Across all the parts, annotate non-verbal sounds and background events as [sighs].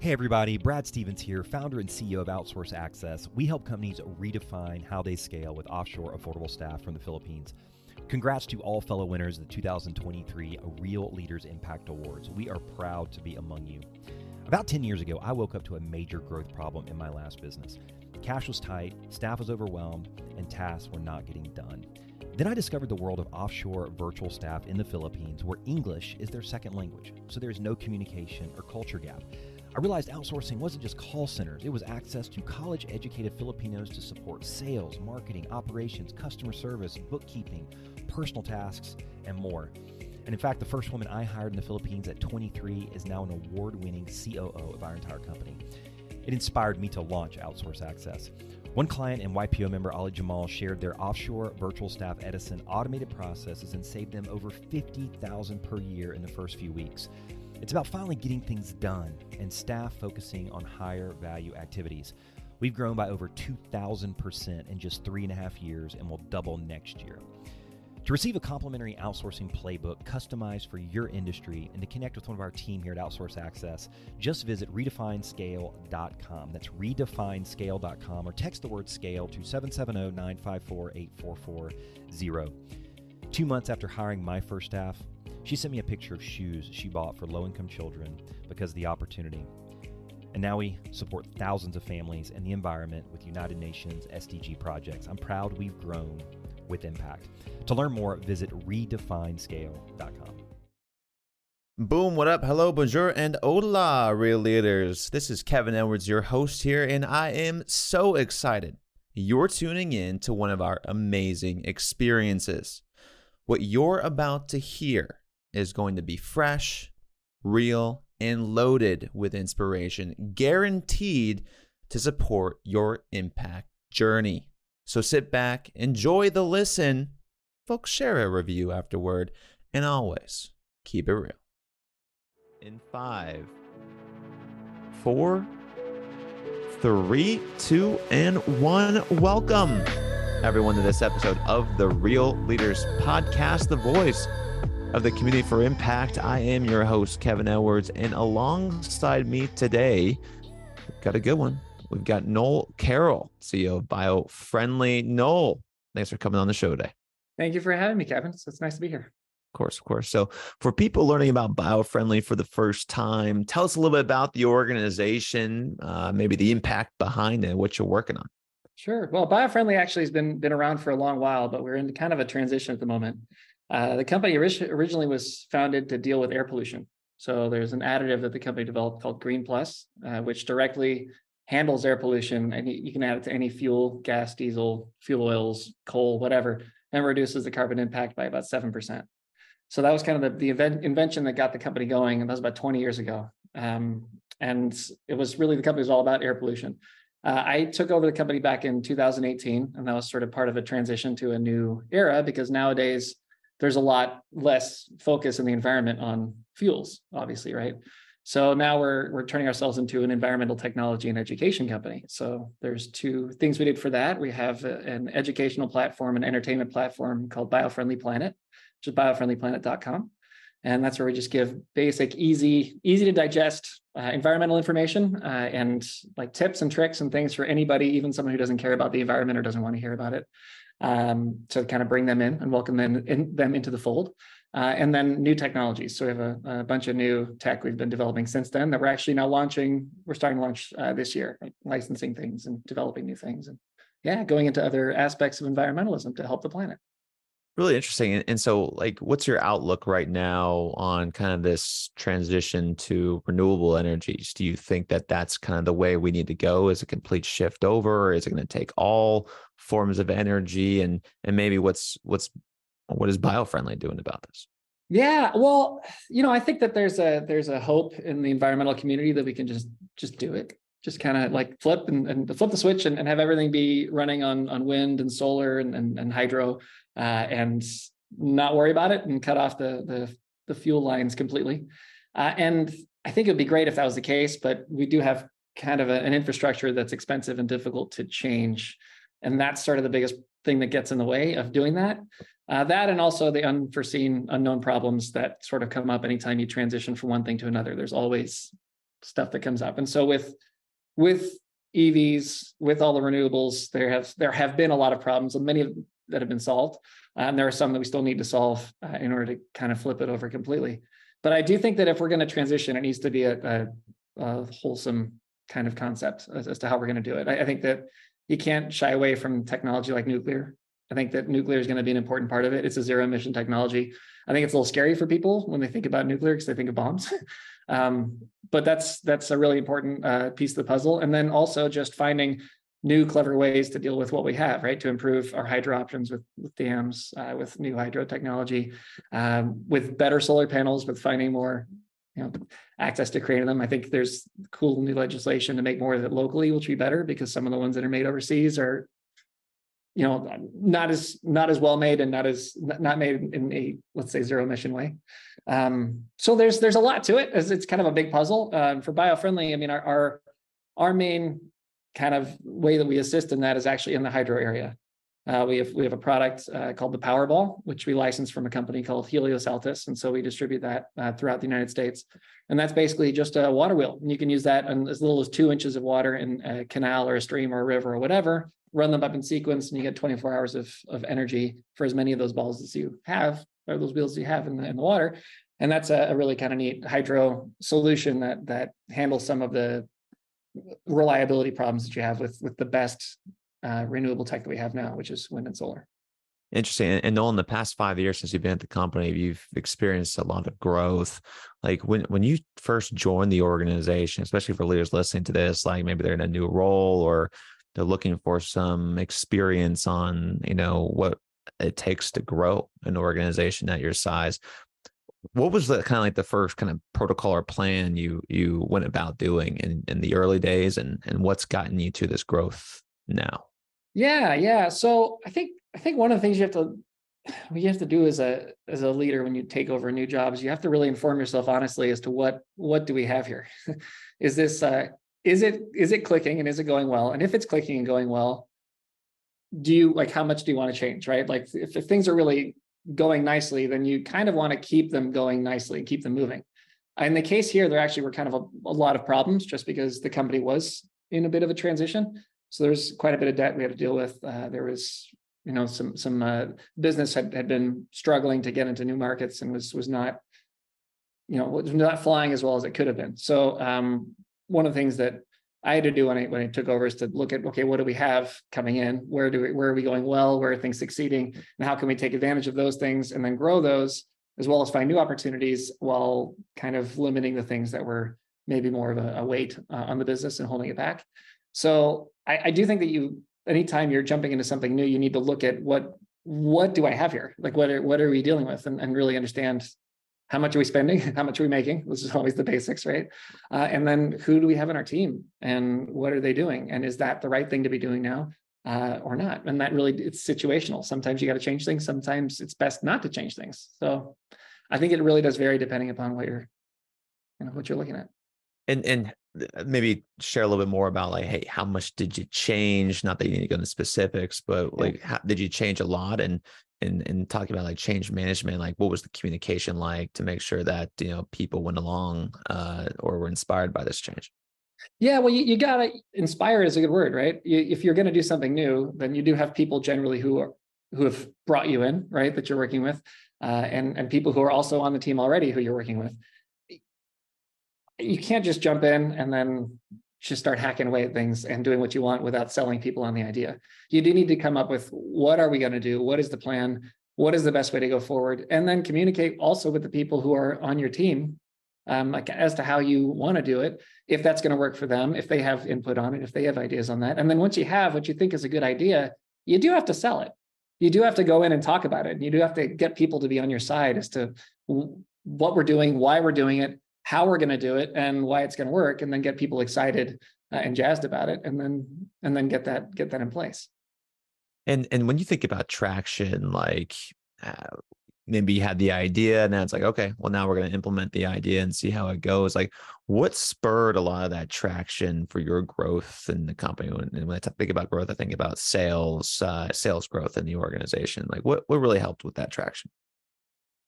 Hey everybody, Brad Stevens here, founder and CEO of Outsource Access. We help companies redefine how they scale with offshore affordable staff from the Philippines. Congrats to all fellow winners of the 2023 Real Leaders Impact Awards. We are proud to be among you. About 10 years ago, I woke up to a major growth problem in my last business. Cash was tight, staff was overwhelmed, and tasks were not getting done. Then I discovered the world of offshore virtual staff in the Philippines where English is their second language, so there's no communication or culture gap. I realized outsourcing wasn't just call centers, it was access to college educated Filipinos to support sales, marketing, operations, customer service, bookkeeping, personal tasks, and more. And in fact, the first woman I hired in the Philippines at 23 is now an award winning COO of our entire company. It inspired me to launch Outsource Access. One client and YPO member, Ali Jamal, shared their offshore virtual staff Edison automated processes and saved them over 50,000 per year in the first few weeks. It's about finally getting things done and staff focusing on higher value activities. We've grown by over 2,000% in just three and a half years and will double next year. To receive a complimentary outsourcing playbook customized for your industry and to connect with one of our team here at Outsource Access, just visit redefinescale.com. That's redefinescale.com or text the word scale to 770 954 8440. Two months after hiring my first staff, she sent me a picture of shoes she bought for low income children because of the opportunity. And now we support thousands of families and the environment with United Nations SDG projects. I'm proud we've grown with impact. To learn more, visit redefinescale.com. Boom, what up? Hello, bonjour, and hola, real leaders. This is Kevin Edwards, your host here, and I am so excited you're tuning in to one of our amazing experiences. What you're about to hear is going to be fresh, real, and loaded with inspiration, guaranteed to support your impact journey. So sit back, enjoy the listen, folks, share a review afterward, and always keep it real. In five, four, three, two, and one, welcome everyone to this episode of the Real Leaders Podcast, the voice of the Community for Impact. I am your host, Kevin Edwards, and alongside me today, we've got a good one. We've got Noel Carroll, CEO of BioFriendly. Noel, thanks for coming on the show today. Thank you for having me, Kevin. So it's nice to be here. Of course, of course. So, for people learning about BioFriendly for the first time, tell us a little bit about the organization, uh, maybe the impact behind it, what you're working on. Sure. Well, BioFriendly actually has been been around for a long while, but we're in kind of a transition at the moment. Uh, the company originally was founded to deal with air pollution. So there's an additive that the company developed called Green Plus, uh, which directly handles air pollution, and you can add it to any fuel, gas, diesel, fuel oils, coal, whatever, and reduces the carbon impact by about seven percent. So that was kind of the, the event, invention that got the company going, and that was about 20 years ago. Um, and it was really the company was all about air pollution. Uh, I took over the company back in 2018, and that was sort of part of a transition to a new era because nowadays there's a lot less focus in the environment on fuels, obviously, right? So now we're we're turning ourselves into an environmental technology and education company. So there's two things we did for that. We have a, an educational platform, an entertainment platform called BioFriendly Planet, which is biofriendlyplanet.com. And that's where we just give basic, easy, easy to digest uh, environmental information uh, and like tips and tricks and things for anybody, even someone who doesn't care about the environment or doesn't want to hear about it um, to kind of bring them in and welcome them, in, them into the fold. Uh, and then new technologies. So we have a, a, bunch of new tech we've been developing since then that we're actually now launching. We're starting to launch uh, this year, licensing things and developing new things, and yeah, going into other aspects of environmentalism to help the planet. Really interesting. And, so, like, what's your outlook right now on kind of this transition to renewable energies? Do you think that that's kind of the way we need to go? Is a complete shift over? Or is it going to take all forms of energy and and maybe what's what's what is biofriendly doing about this yeah well you know i think that there's a there's a hope in the environmental community that we can just just do it just kind of like flip and, and flip the switch and, and have everything be running on on wind and solar and and, and hydro uh, and not worry about it and cut off the the, the fuel lines completely. Uh, and i think it would be great if that was the case but we do have kind of a, an infrastructure that's expensive and difficult to change. And that's sort of the biggest thing that gets in the way of doing that. Uh, that and also the unforeseen unknown problems that sort of come up anytime you transition from one thing to another. There's always stuff that comes up. And so with with EVs, with all the renewables, there have there have been a lot of problems, and many of that have been solved. And there are some that we still need to solve uh, in order to kind of flip it over completely. But I do think that if we're going to transition, it needs to be a, a, a wholesome kind of concept as, as, to how we're going to do it. I, I think that you can't shy away from technology like nuclear. I think that nuclear is going to be an important part of it. It's a zero emission technology. I think it's a little scary for people when they think about nuclear because they think of bombs. [laughs] um, but that's that's a really important uh, piece of the puzzle. And then also just finding new clever ways to deal with what we have, right? To improve our hydro options with, with dams, uh, with new hydro technology, um, with better solar panels, with finding more, you know, access to creating them. I think there's cool new legislation to make more of it locally, which will be better because some of the ones that are made overseas are, you know, not as not as well made and not as not made in a let's say zero emission way. Um, so there's there's a lot to it. As it's kind of a big puzzle uh, for biofriendly. I mean, our our our main kind of way that we assist in that is actually in the hydro area. Uh, we have we have a product uh, called the Powerball, which we license from a company called Helios Altus, and so we distribute that uh, throughout the United States. And that's basically just a water wheel, and you can use that in as little as two inches of water in a canal or a stream or a river or whatever. Run them up in sequence, and you get 24 hours of of energy for as many of those balls as you have, or those wheels you have in the, in the water. And that's a, a really kind of neat hydro solution that that handles some of the reliability problems that you have with with the best uh, renewable tech that we have now, which is wind and solar. Interesting. And Noel, in the past five years since you've been at the company, you've experienced a lot of growth. Like when when you first joined the organization, especially for leaders listening to this, like maybe they're in a new role or they're looking for some experience on, you know, what it takes to grow an organization at your size. What was the kind of like the first kind of protocol or plan you you went about doing in in the early days and and what's gotten you to this growth now? Yeah yeah so i think i think one of the things you have to [sighs] what you have to do as a as a leader when you take over new jobs you have to really inform yourself honestly as to what what do we have here? [laughs] Is this uh is it is it clicking and is it going well and if it's clicking and going well do you like how much do you want to change right like if, if things are really going nicely, then you kind of want to keep them going nicely and keep them moving. In the case here, there actually were kind of a, a, lot of problems just because the company was in a bit of a transition. So there's quite a bit of debt we had to deal with. Uh, there was, you know, some some uh, business had, had been struggling to get into new markets and was was not, you know, was not flying as well as it could have been. So um, one of the things that I had to do when I when I took over is to look at okay, what do we have coming in? Where do we where are we going well? Where are things succeeding? And how can we take advantage of those things and then grow those as well as find new opportunities while kind of limiting the things that were maybe more of a, a weight uh, on the business and holding it back. So I, I do think that you anytime you're jumping into something new, you need to look at what what do I have here? Like what are what are we dealing with and, and really understand how much are we spending? [laughs] How much are we making? This is always the basics right? Uh, and then who do we have in our team? And what are they doing? And is that the right thing to be doing now uh, or not? And that really it's situational. Sometimes you got to change things. Sometimes it's best not to change things. So i think it really does vary depending upon what you're you know what you're looking at. And and uh, maybe share a little bit more about like hey how much did you change? Not that you need to go into specifics but like how, did you change a lot? And and and talking about like change management like what was the communication like to make sure that you know people went along uh, or were inspired by this change? Yeah well you, you gotta inspire is a good word right? You, if you're going to do something new then you do have people generally who are who have brought you in right that you're working with uh, and and people who are also on the team already who you're working with. You can't just jump in and then just start hacking away at things and doing what you want without selling people on the idea. You do need to come up with what are we going to do? What is the plan? What is the best way to go forward? And then communicate also with the people who are on your team um, like as to how you want to do it, if that's going to work for them, if they have input on it, if they have ideas on that. And then once you have what you think is a good idea, you do have to sell it. You do have to go in and talk about it. And you do have to get people to be on your side as to what we're doing, why we're doing it, how we're going to do it and why it's going to work and then get people excited uh, and jazzed about it and then and then get that get that in place. And and when you think about traction like uh, maybe you had the idea and now it's like okay well now we're going to implement the idea and see how it goes like what spurred a lot of that traction for your growth in the company? And when i think about growth i think about sales uh, sales growth in the organization like what what really helped with that traction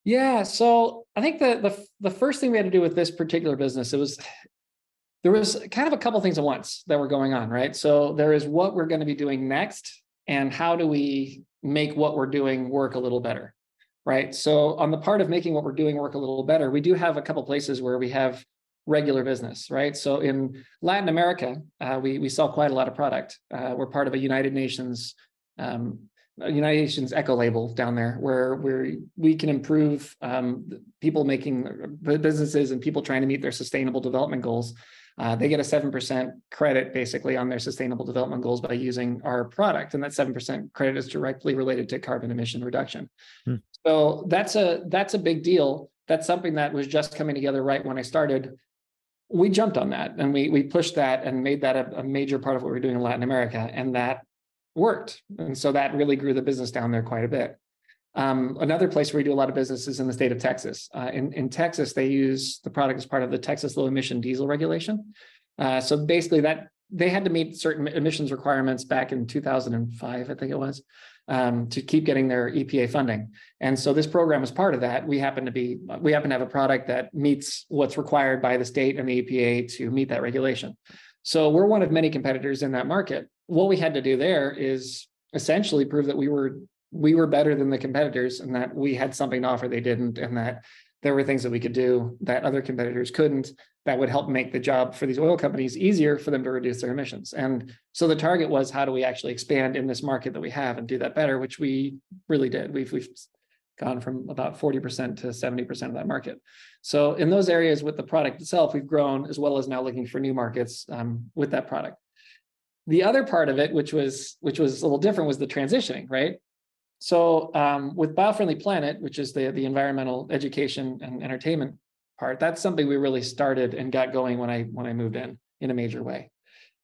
yeah, so I think the the the first thing we had to do with this particular business, it was there was kind of a couple things at once that were going on, right? So there is what we're going to be doing next, and how do we make what we're doing work a little better, right? So on the part of making what we're doing work a little better, we do have a couple places where we have regular business, right? So in Latin America, uh, we we sell quite a lot of product. Uh, we're part of a United Nations um, United Nations eco label down there, where where we can improve um, people making businesses and people trying to meet their sustainable development goals. Uh, they get a 7% credit basically on their sustainable development goals by using our product. And that 7% credit is directly related to carbon emission reduction. Hmm. So that's a that's a big deal. That's something that was just coming together right when I started. We jumped on that and we we pushed that and made that a, a major part of what we're doing in Latin America. And that worked. And so that really grew the business down there quite a bit. Um, another place where we do a lot of business is in the state of Texas. Uh, in, in Texas, they use the product as part of the Texas low emission diesel regulation. Uh, so basically, that they had to meet certain emissions requirements back in 2005, I think it was, um, to keep getting their EPA funding. And so this program is part of that. We happen to be we happen to have a product that meets what's required by the state and the EPA to meet that regulation. So we're one of many competitors in that market. What we had to do there is essentially prove that we were we were better than the competitors and that we had something to offer they didn't and that there were things that we could do that other competitors couldn't that would help make the job for these oil companies easier for them to reduce their emissions and so the target was how do we actually expand in this market that we have and do that better which we really did we've, we've gone from about 40% to 70% of that market. So in those areas with the product itself we've grown as well as now looking for new markets um, with that product. The other part of it which was which was a little different was the transitioning right? So um, with Biofriendly Planet, which is the, the environmental education and entertainment part, that's something we really started and got going when I when I moved in in a major way.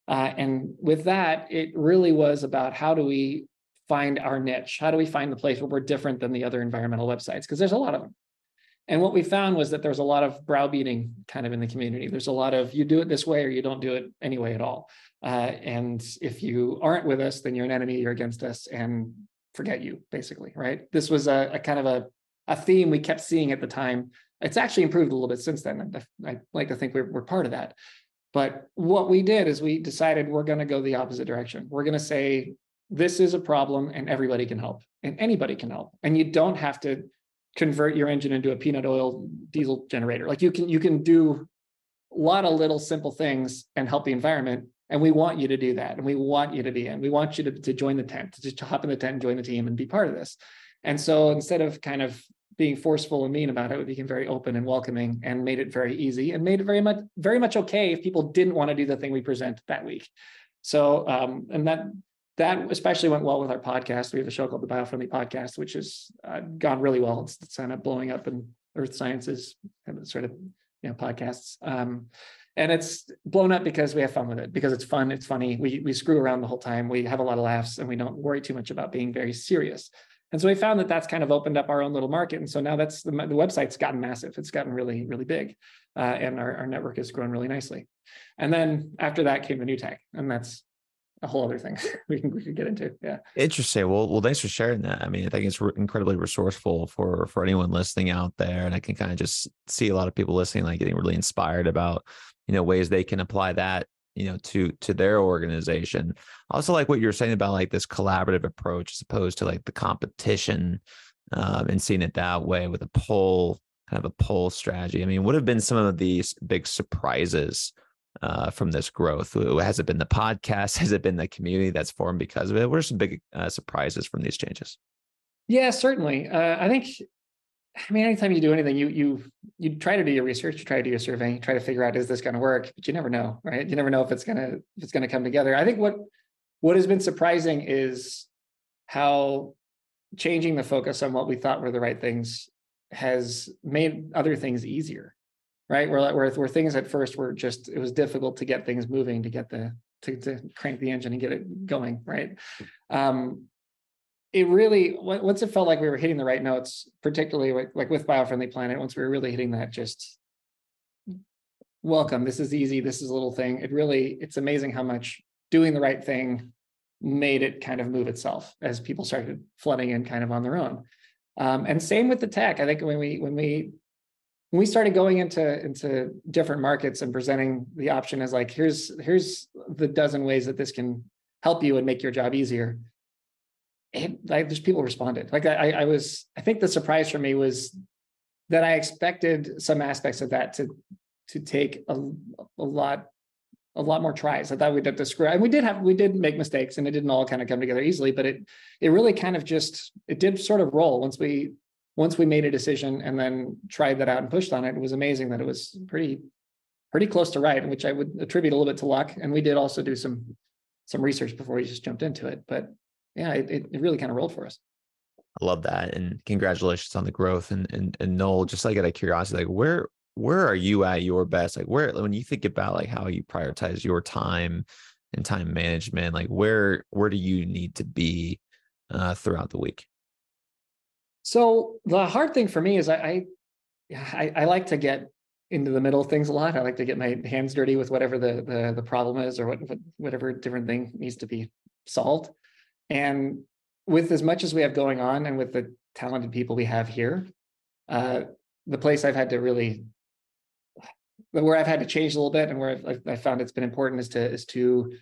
Uh, and with that, it really was about how do we find our niche? How do we find the place where we're different than the other environmental websites? Because there's a lot of them. And what we found was that there's a lot of browbeating kind of in the community. There's a lot of you do it this way or you don't do it anyway at all. Uh, and if you aren't with us, then you're an enemy, you're against us. And forget you, basically, right? This was a, a kind of a, a theme we kept seeing at the time. It's actually improved a little bit since then. I, I like to think we're, we're part of that. But what we did is we decided we're going to go the opposite direction. We're going to say, this is a problem and everybody can help and anybody can help. And you don't have to convert your engine into a peanut oil diesel generator. Like you can, you can do a lot of little simple things and help the environment and we want you to do that. And we want you to be in. We want you to, to join the tent, to just hop in the tent and join the team and be part of this. And so instead of kind of being forceful and mean about it, we became very open and welcoming and made it very easy and made it very much, very much okay if people didn't want to do the thing we present that week. So, um, and that, that especially went well with our podcast. We have a show called the Biofriendly Podcast, which has uh, gone really well. It's, it's kind of blowing up in earth sciences and sort of, you know, podcasts. Um, and it's blown up because we have fun with it because it's fun it's funny we we screw around the whole time we have a lot of laughs and we don't worry too much about being very serious and so we found that that's kind of opened up our own little market and so now that's the, the website's gotten massive it's gotten really really big uh, and our, our network has grown really nicely and then after that came the new tech and that's a whole other thing [laughs] we can we can get into. Yeah. Interesting. Well, well, thanks for sharing that. I mean, I think it's re- incredibly resourceful for for anyone listening out there, and I can kind of just see a lot of people listening, like getting really inspired about you know ways they can apply that you know to to their organization. also like what you're saying about like this collaborative approach as opposed to like the competition um, and seeing it that way with a poll kind of a poll strategy. I mean, what have been some of these big surprises? Uh, from this growth? Has it been the podcast? [laughs] Has it been the community that's formed because of it? What are some big uh, surprises from these changes? Yeah, certainly. Uh, I think. I mean, anytime you do anything, you you you try to do your research, you try to do your survey, you try to figure out is this going to work, but you never know, right? You never know if it's gonna if it's gonna come together. I think what what has been surprising is how changing the focus on what we thought were the right things has made other things easier right? Where, where, where things at first were just, it was difficult to get things moving, to get the, to, to crank the engine and get it going, right? Um, it really, once it felt like we were hitting the right notes, particularly like, like with Biofriendly Planet, once we were really hitting that just welcome, this is easy, this is a little thing. It really, it's amazing how much doing the right thing made it kind of move itself as people started flooding in kind of on their own. Um, and same with the tech. I think when we when we we started going into into different markets and presenting the option as like here's here's the dozen ways that this can help you and make your job easier it, like just people responded like I, I was i think the surprise for me was that i expected some aspects of that to to take a, a lot a lot more tries. I thought we'd have to screw, and we did have we did make mistakes, and it didn't all kind of come together easily. But it it really kind of just it did sort of roll once we once we made a decision and then tried that out and pushed on it. It was amazing that it was pretty pretty close to right, which I would attribute a little bit to luck. And we did also do some some research before we just jumped into it. But yeah, it, it really kind of rolled for us. I love that, and congratulations on the growth. And and and Noel, just like out of curiosity, like where where are you at your best? Like where when you think about like how you prioritize your time and time management, like where where do you need to be uh, throughout the week? So the hard thing for me is I, I I like to get into the middle of things a lot. I like to get my hands dirty with whatever the the, the problem is or what, whatever different thing needs to be solved. And with as much as we have going on and with the talented people we have here, uh, the place I've had to really where I've had to change a little bit and where I've, I've found it's been important is to is to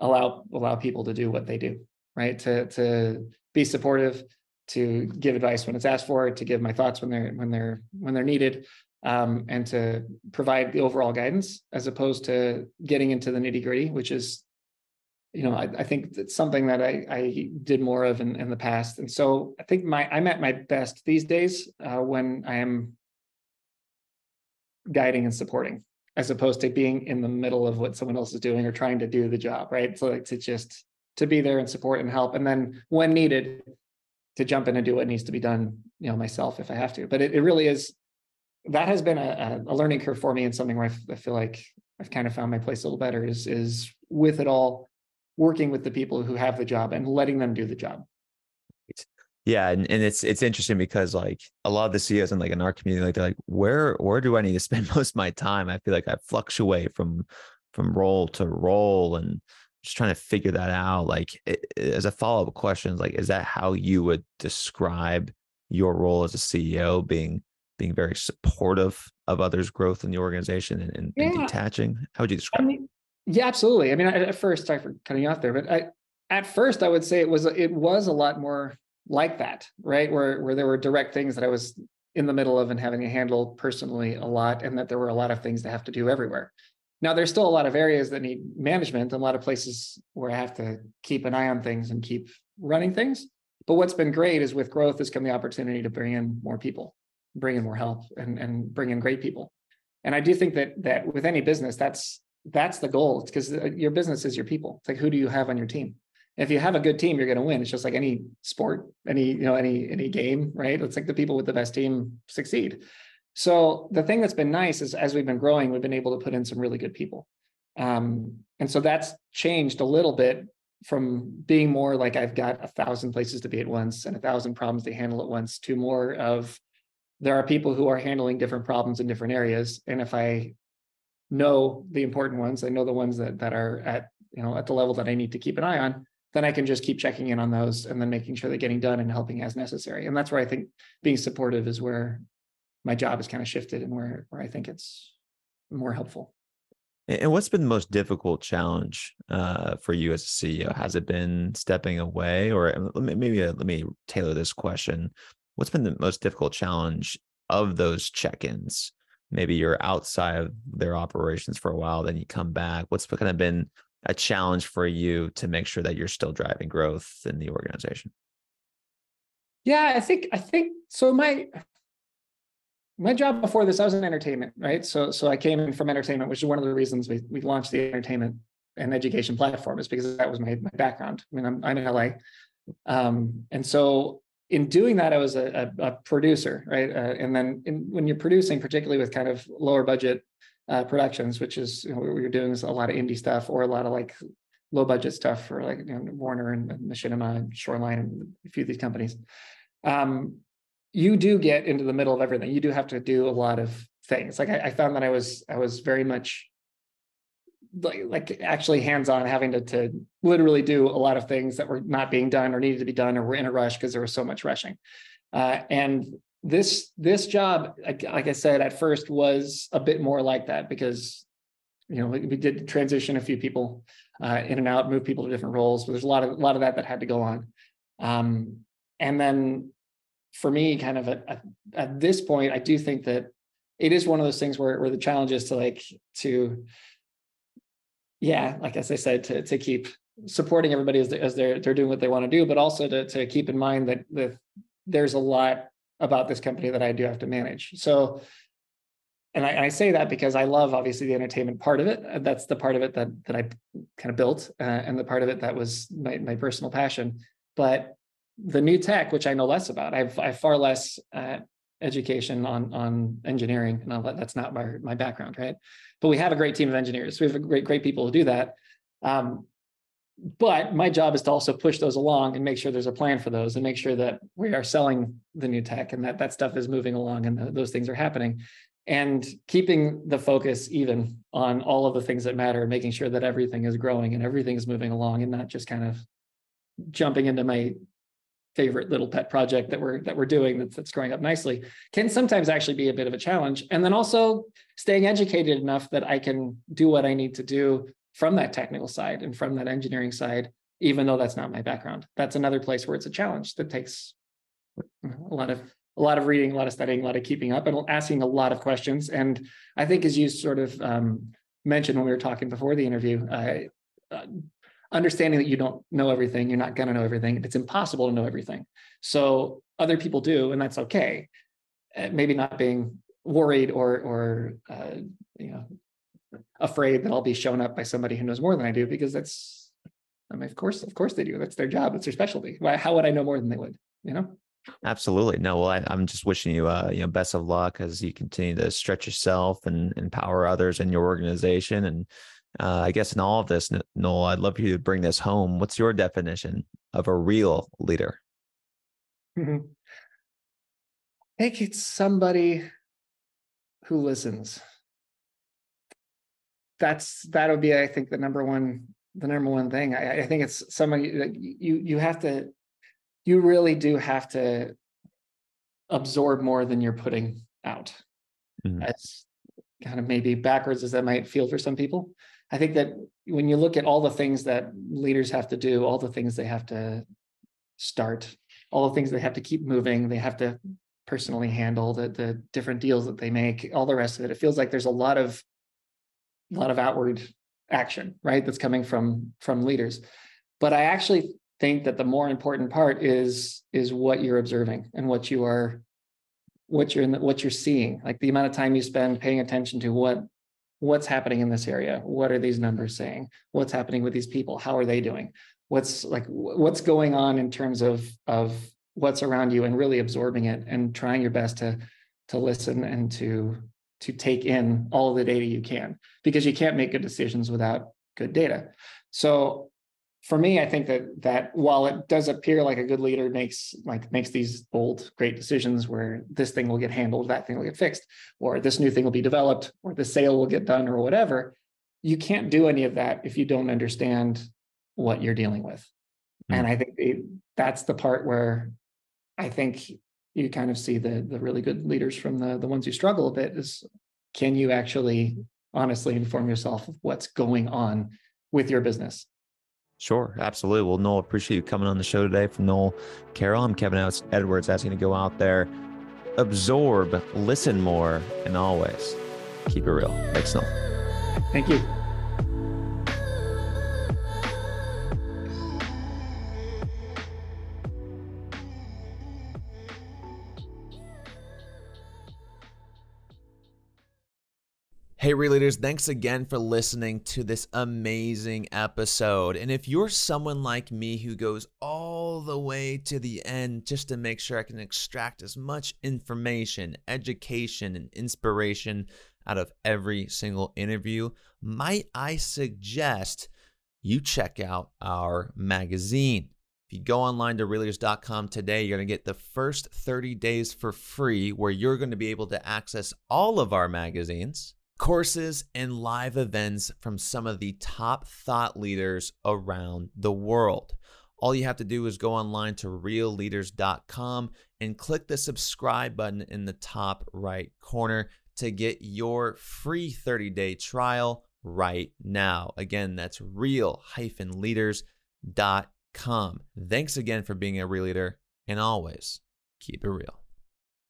allow allow people to do what they do, right? To to be supportive, to give advice when it's asked for, to give my thoughts when they're when they're when they're needed, um, and to provide the overall guidance as opposed to getting into the nitty gritty, which is, you know, I, I think it's something that I, I did more of in, in the past. And so I think my I'm at my best these days uh, when I am guiding and supporting as opposed to being in the middle of what someone else is doing or trying to do the job right so like to just to be there and support and help and then when needed to jump in and do what needs to be done you know myself if i have to but it, it really is that has been a, a learning curve for me and something where I, I feel like i've kind of found my place a little better is is with it all working with the people who have the job and letting them do the job yeah, and, and it's it's interesting because like a lot of the CEOs in like in our community, like they're like, where where do I need to spend [laughs] most of my time? I feel like I fluctuate from from role to role and just trying to figure that out. Like it, as a follow up question, like is that how you would describe your role as a CEO, being being very supportive of others' growth in the organization and, and, yeah. and detaching? How would you describe? I mean, yeah, absolutely. I mean, at first, sorry for cutting you off there, but I, at first, I would say it was it was a lot more like that, right? Where where there were direct things that I was in the middle of and having to handle personally a lot, and that there were a lot of things to have to do everywhere. Now there's still a lot of areas that need management and a lot of places where I have to keep an eye on things and keep running things. But what's been great is with growth has come the opportunity to bring in more people, bring in more help and, and bring in great people. And I do think that that with any business, that's that's the goal. because uh, your business is your people. It's like who do you have on your team? if you have a good team, you're going to win. It's just like any sport, any you know any any game, right? It's like the people with the best team succeed. So the thing that's been nice is as we've been growing, we've been able to put in some really good people, um, and so that's changed a little bit from being more like I've got a thousand places to be at once and a thousand problems to handle at once to more of there are people who are handling different problems in different areas, and if I know the important ones, I know the ones that that are at you know at the level that I need to keep an eye on then I can just keep checking in on those and then making sure they're getting done and helping as necessary. And that's where I think being supportive is where my job has kind of shifted and where where I think it's more helpful. And what's been the most difficult challenge uh, for you as a CEO? Has it been stepping away, or um, maybe uh, let me tailor this question? What's been the most difficult challenge of those check-ins? Maybe you're outside of their operations for a while, then you come back. What's kind of been a challenge for you to make sure that you're still driving growth in the organization? Yeah, I think I think so. My my job before this, I was in entertainment, right? So so I came in from entertainment, which is one of the reasons we we launched the entertainment and education platform, is because that was my my background. I mean, I'm I'm in LA, um, and so in doing that, I was a, a, a producer, right? Uh, and then in, when you're producing, particularly with kind of lower budget uh, productions, which is you know, we were doing a lot of indie stuff or a lot of like low budget stuff for like you know, Warner and Machinima and Shoreline and a few of these companies. Um, you do get into the middle of everything. You do have to do a lot of things. Like I, I found that I was I was very much like, like actually hands-on having to, to literally do a lot of things that were not being done or needed to be done or were in a rush because there was so much rushing uh, and this this job, like, like I said at first, was a bit more like that because you know we, we did transition a few people uh, in and out, move people to different roles. But there's a lot of a lot of that that had to go on. Um, and then for me, kind of at, at, at this point, I do think that it is one of those things where where the challenge is to like to yeah, like as I said, to to keep supporting everybody as, they, as they're they're doing what they want to do, but also to to keep in mind that that there's a lot about this company that I do have to manage. So, and I, I, say that because I love obviously the entertainment part of it. That's the part of it that that I kind of built, uh, and the part of it that was my my personal passion. But the new tech, which I know less about, I've I have far less uh, education on on engineering, and that, that's not my my background, right? But we have a great team of engineers. We have great great people who do that. Um, but my job is to also push those along and make sure there's a plan for those and make sure that we are selling the new tech and that that stuff is moving along and the, those things are happening and keeping the focus even on all of the things that matter making sure that everything is growing and everything is moving along and not just kind of jumping into my favorite little pet project that we're that we're doing that's, that's growing up nicely can sometimes actually be a bit of a challenge and then also staying educated enough that i can do what i need to do from that technical side and from that engineering side, even though that's not my background. That's another place where it's a challenge that takes a lot of a lot of reading, a lot of studying, a lot of keeping up, and asking a lot of questions. And I think, as you sort of um, mentioned when we were talking before the interview, uh, uh, understanding that you don't know everything, you're not going to know everything. It's impossible to know everything. So other people do, and that's okay. Uh, maybe not being worried or or uh, you know afraid that I'll be shown up by somebody who knows more than I do because that's, I mean, of course, of course they do. That's their job. That's their specialty. Why, how would I know more than they would? You know? Absolutely. No, well, I, am just wishing you, uh, you know, best of luck as you continue to stretch yourself and empower others in your organization. And uh, I guess in all of this, Noel, I'd love you to bring this home. What's your definition of a real leader? Mm-hmm. I think it's somebody who listens that's that'll be i think the number one the number one thing i, I think it's somebody that you you have to you really do have to absorb more than you're putting out mm-hmm. as kind of maybe backwards as that might feel for some people i think that when you look at all the things that leaders have to do all the things they have to start all the things they have to keep moving they have to personally handle the, the different deals that they make all the rest of it it feels like there's a lot of a lot of outward action, right? That's coming from from leaders. But I actually think that the more important part is is what you're observing and what you are what you're in the, what you're seeing like the amount of time you spend paying attention to what what's happening in this area? What are these numbers saying? What's happening with these people? How are they doing? What's like what's going on in terms of of what's around you and really absorbing it and trying your best to to listen and to to take in all the data you can because you can't make good decisions without good data. So for me, I think that that while it does appear like a good leader makes like makes these bold, great decisions where this thing will get handled, that thing will get fixed, or this new thing will be developed, or the sale will get done, or whatever, you can't do any of that if you don't understand what you're dealing with. Mm-hmm. And I think they, that's the part where I think you kind of see the the really good leaders from the the ones who struggle a bit is can you actually honestly inform yourself of what's going on with your business Sure, absolutely. Well, Noel, appreciate you coming on the show today. From Noel Carroll, I'm Kevin Edwards, asking to go out there, absorb, listen more, and always keep it real. Thanks, Noel. Thank you. Hey, Real Leaders, thanks again for listening to this amazing episode. And if you're someone like me who goes all the way to the end just to make sure I can extract as much information, education, and inspiration out of every single interview, might I suggest you check out our magazine? If you go online to real-leaders.com today, you're going to get the first 30 days for free, where you're going to be able to access all of our magazines courses, and live events from some of the top thought leaders around the world. All you have to do is go online to realleaders.com and click the subscribe button in the top right corner to get your free 30 day trial right now. Again, that's real-leaders.com. Thanks again for being a real leader and always keep it real.